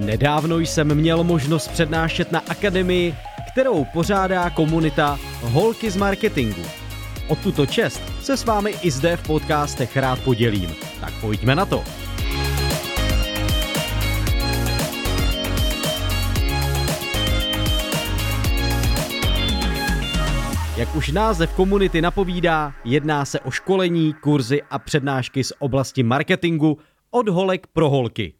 Nedávno jsem měl možnost přednášet na akademii, kterou pořádá komunita Holky z marketingu. O tuto čest se s vámi i zde v podcastech rád podělím. Tak pojďme na to. Jak už název komunity napovídá, jedná se o školení, kurzy a přednášky z oblasti marketingu od holek pro holky.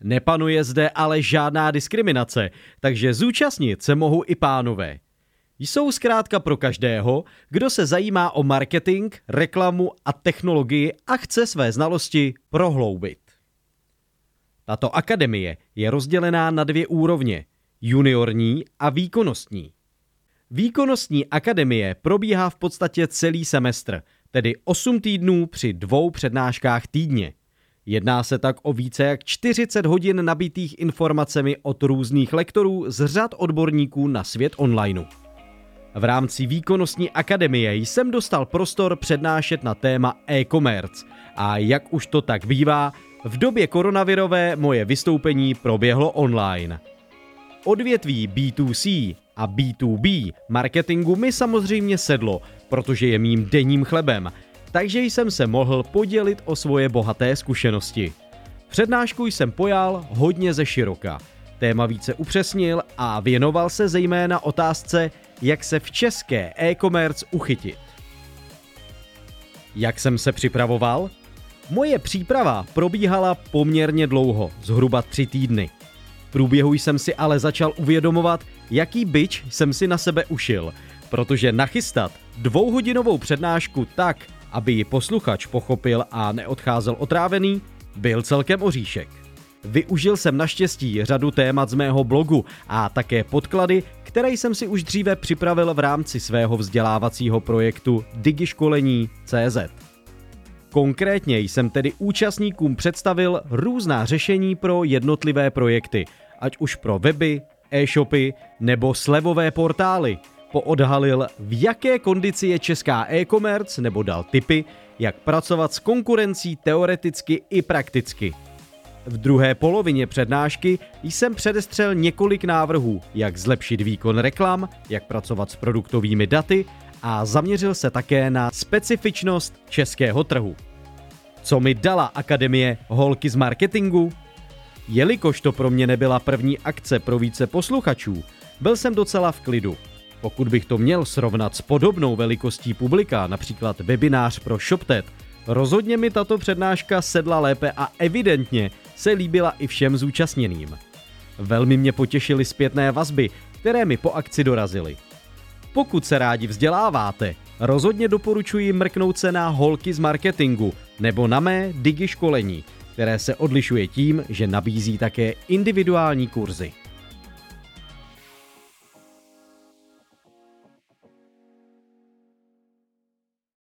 Nepanuje zde ale žádná diskriminace, takže zúčastnit se mohou i pánové. Jsou zkrátka pro každého, kdo se zajímá o marketing, reklamu a technologii a chce své znalosti prohloubit. Tato akademie je rozdělená na dvě úrovně, juniorní a výkonnostní. Výkonnostní akademie probíhá v podstatě celý semestr, tedy 8 týdnů při dvou přednáškách týdně. Jedná se tak o více jak 40 hodin nabitých informacemi od různých lektorů z řad odborníků na svět onlineu. V rámci výkonnostní akademie jsem dostal prostor přednášet na téma e-commerce a jak už to tak bývá, v době koronavirové moje vystoupení proběhlo online. Odvětví B2C a B2B marketingu mi samozřejmě sedlo, protože je mým denním chlebem, takže jsem se mohl podělit o svoje bohaté zkušenosti. Přednášku jsem pojal hodně ze široka. Téma více upřesnil a věnoval se zejména otázce, jak se v české e-commerce uchytit. Jak jsem se připravoval? Moje příprava probíhala poměrně dlouho, zhruba tři týdny. V průběhu jsem si ale začal uvědomovat, jaký byč jsem si na sebe ušil, protože nachystat dvouhodinovou přednášku tak, aby ji posluchač pochopil a neodcházel otrávený, byl celkem oříšek. Využil jsem naštěstí řadu témat z mého blogu a také podklady, které jsem si už dříve připravil v rámci svého vzdělávacího projektu digiškolení.cz. Konkrétně jsem tedy účastníkům představil různá řešení pro jednotlivé projekty, ať už pro weby, e-shopy nebo slevové portály. Poodhalil, v jaké kondici je česká e-commerce nebo dal tipy, jak pracovat s konkurencí teoreticky i prakticky. V druhé polovině přednášky jsem předestřel několik návrhů, jak zlepšit výkon reklam, jak pracovat s produktovými daty a zaměřil se také na specifičnost českého trhu. Co mi dala Akademie Holky z marketingu? Jelikož to pro mě nebyla první akce pro více posluchačů, byl jsem docela v klidu. Pokud bych to měl srovnat s podobnou velikostí publika, například webinář pro ShopTet, rozhodně mi tato přednáška sedla lépe a evidentně se líbila i všem zúčastněným. Velmi mě potěšily zpětné vazby, které mi po akci dorazily. Pokud se rádi vzděláváte, rozhodně doporučuji mrknout se na holky z marketingu nebo na mé digi školení, které se odlišuje tím, že nabízí také individuální kurzy.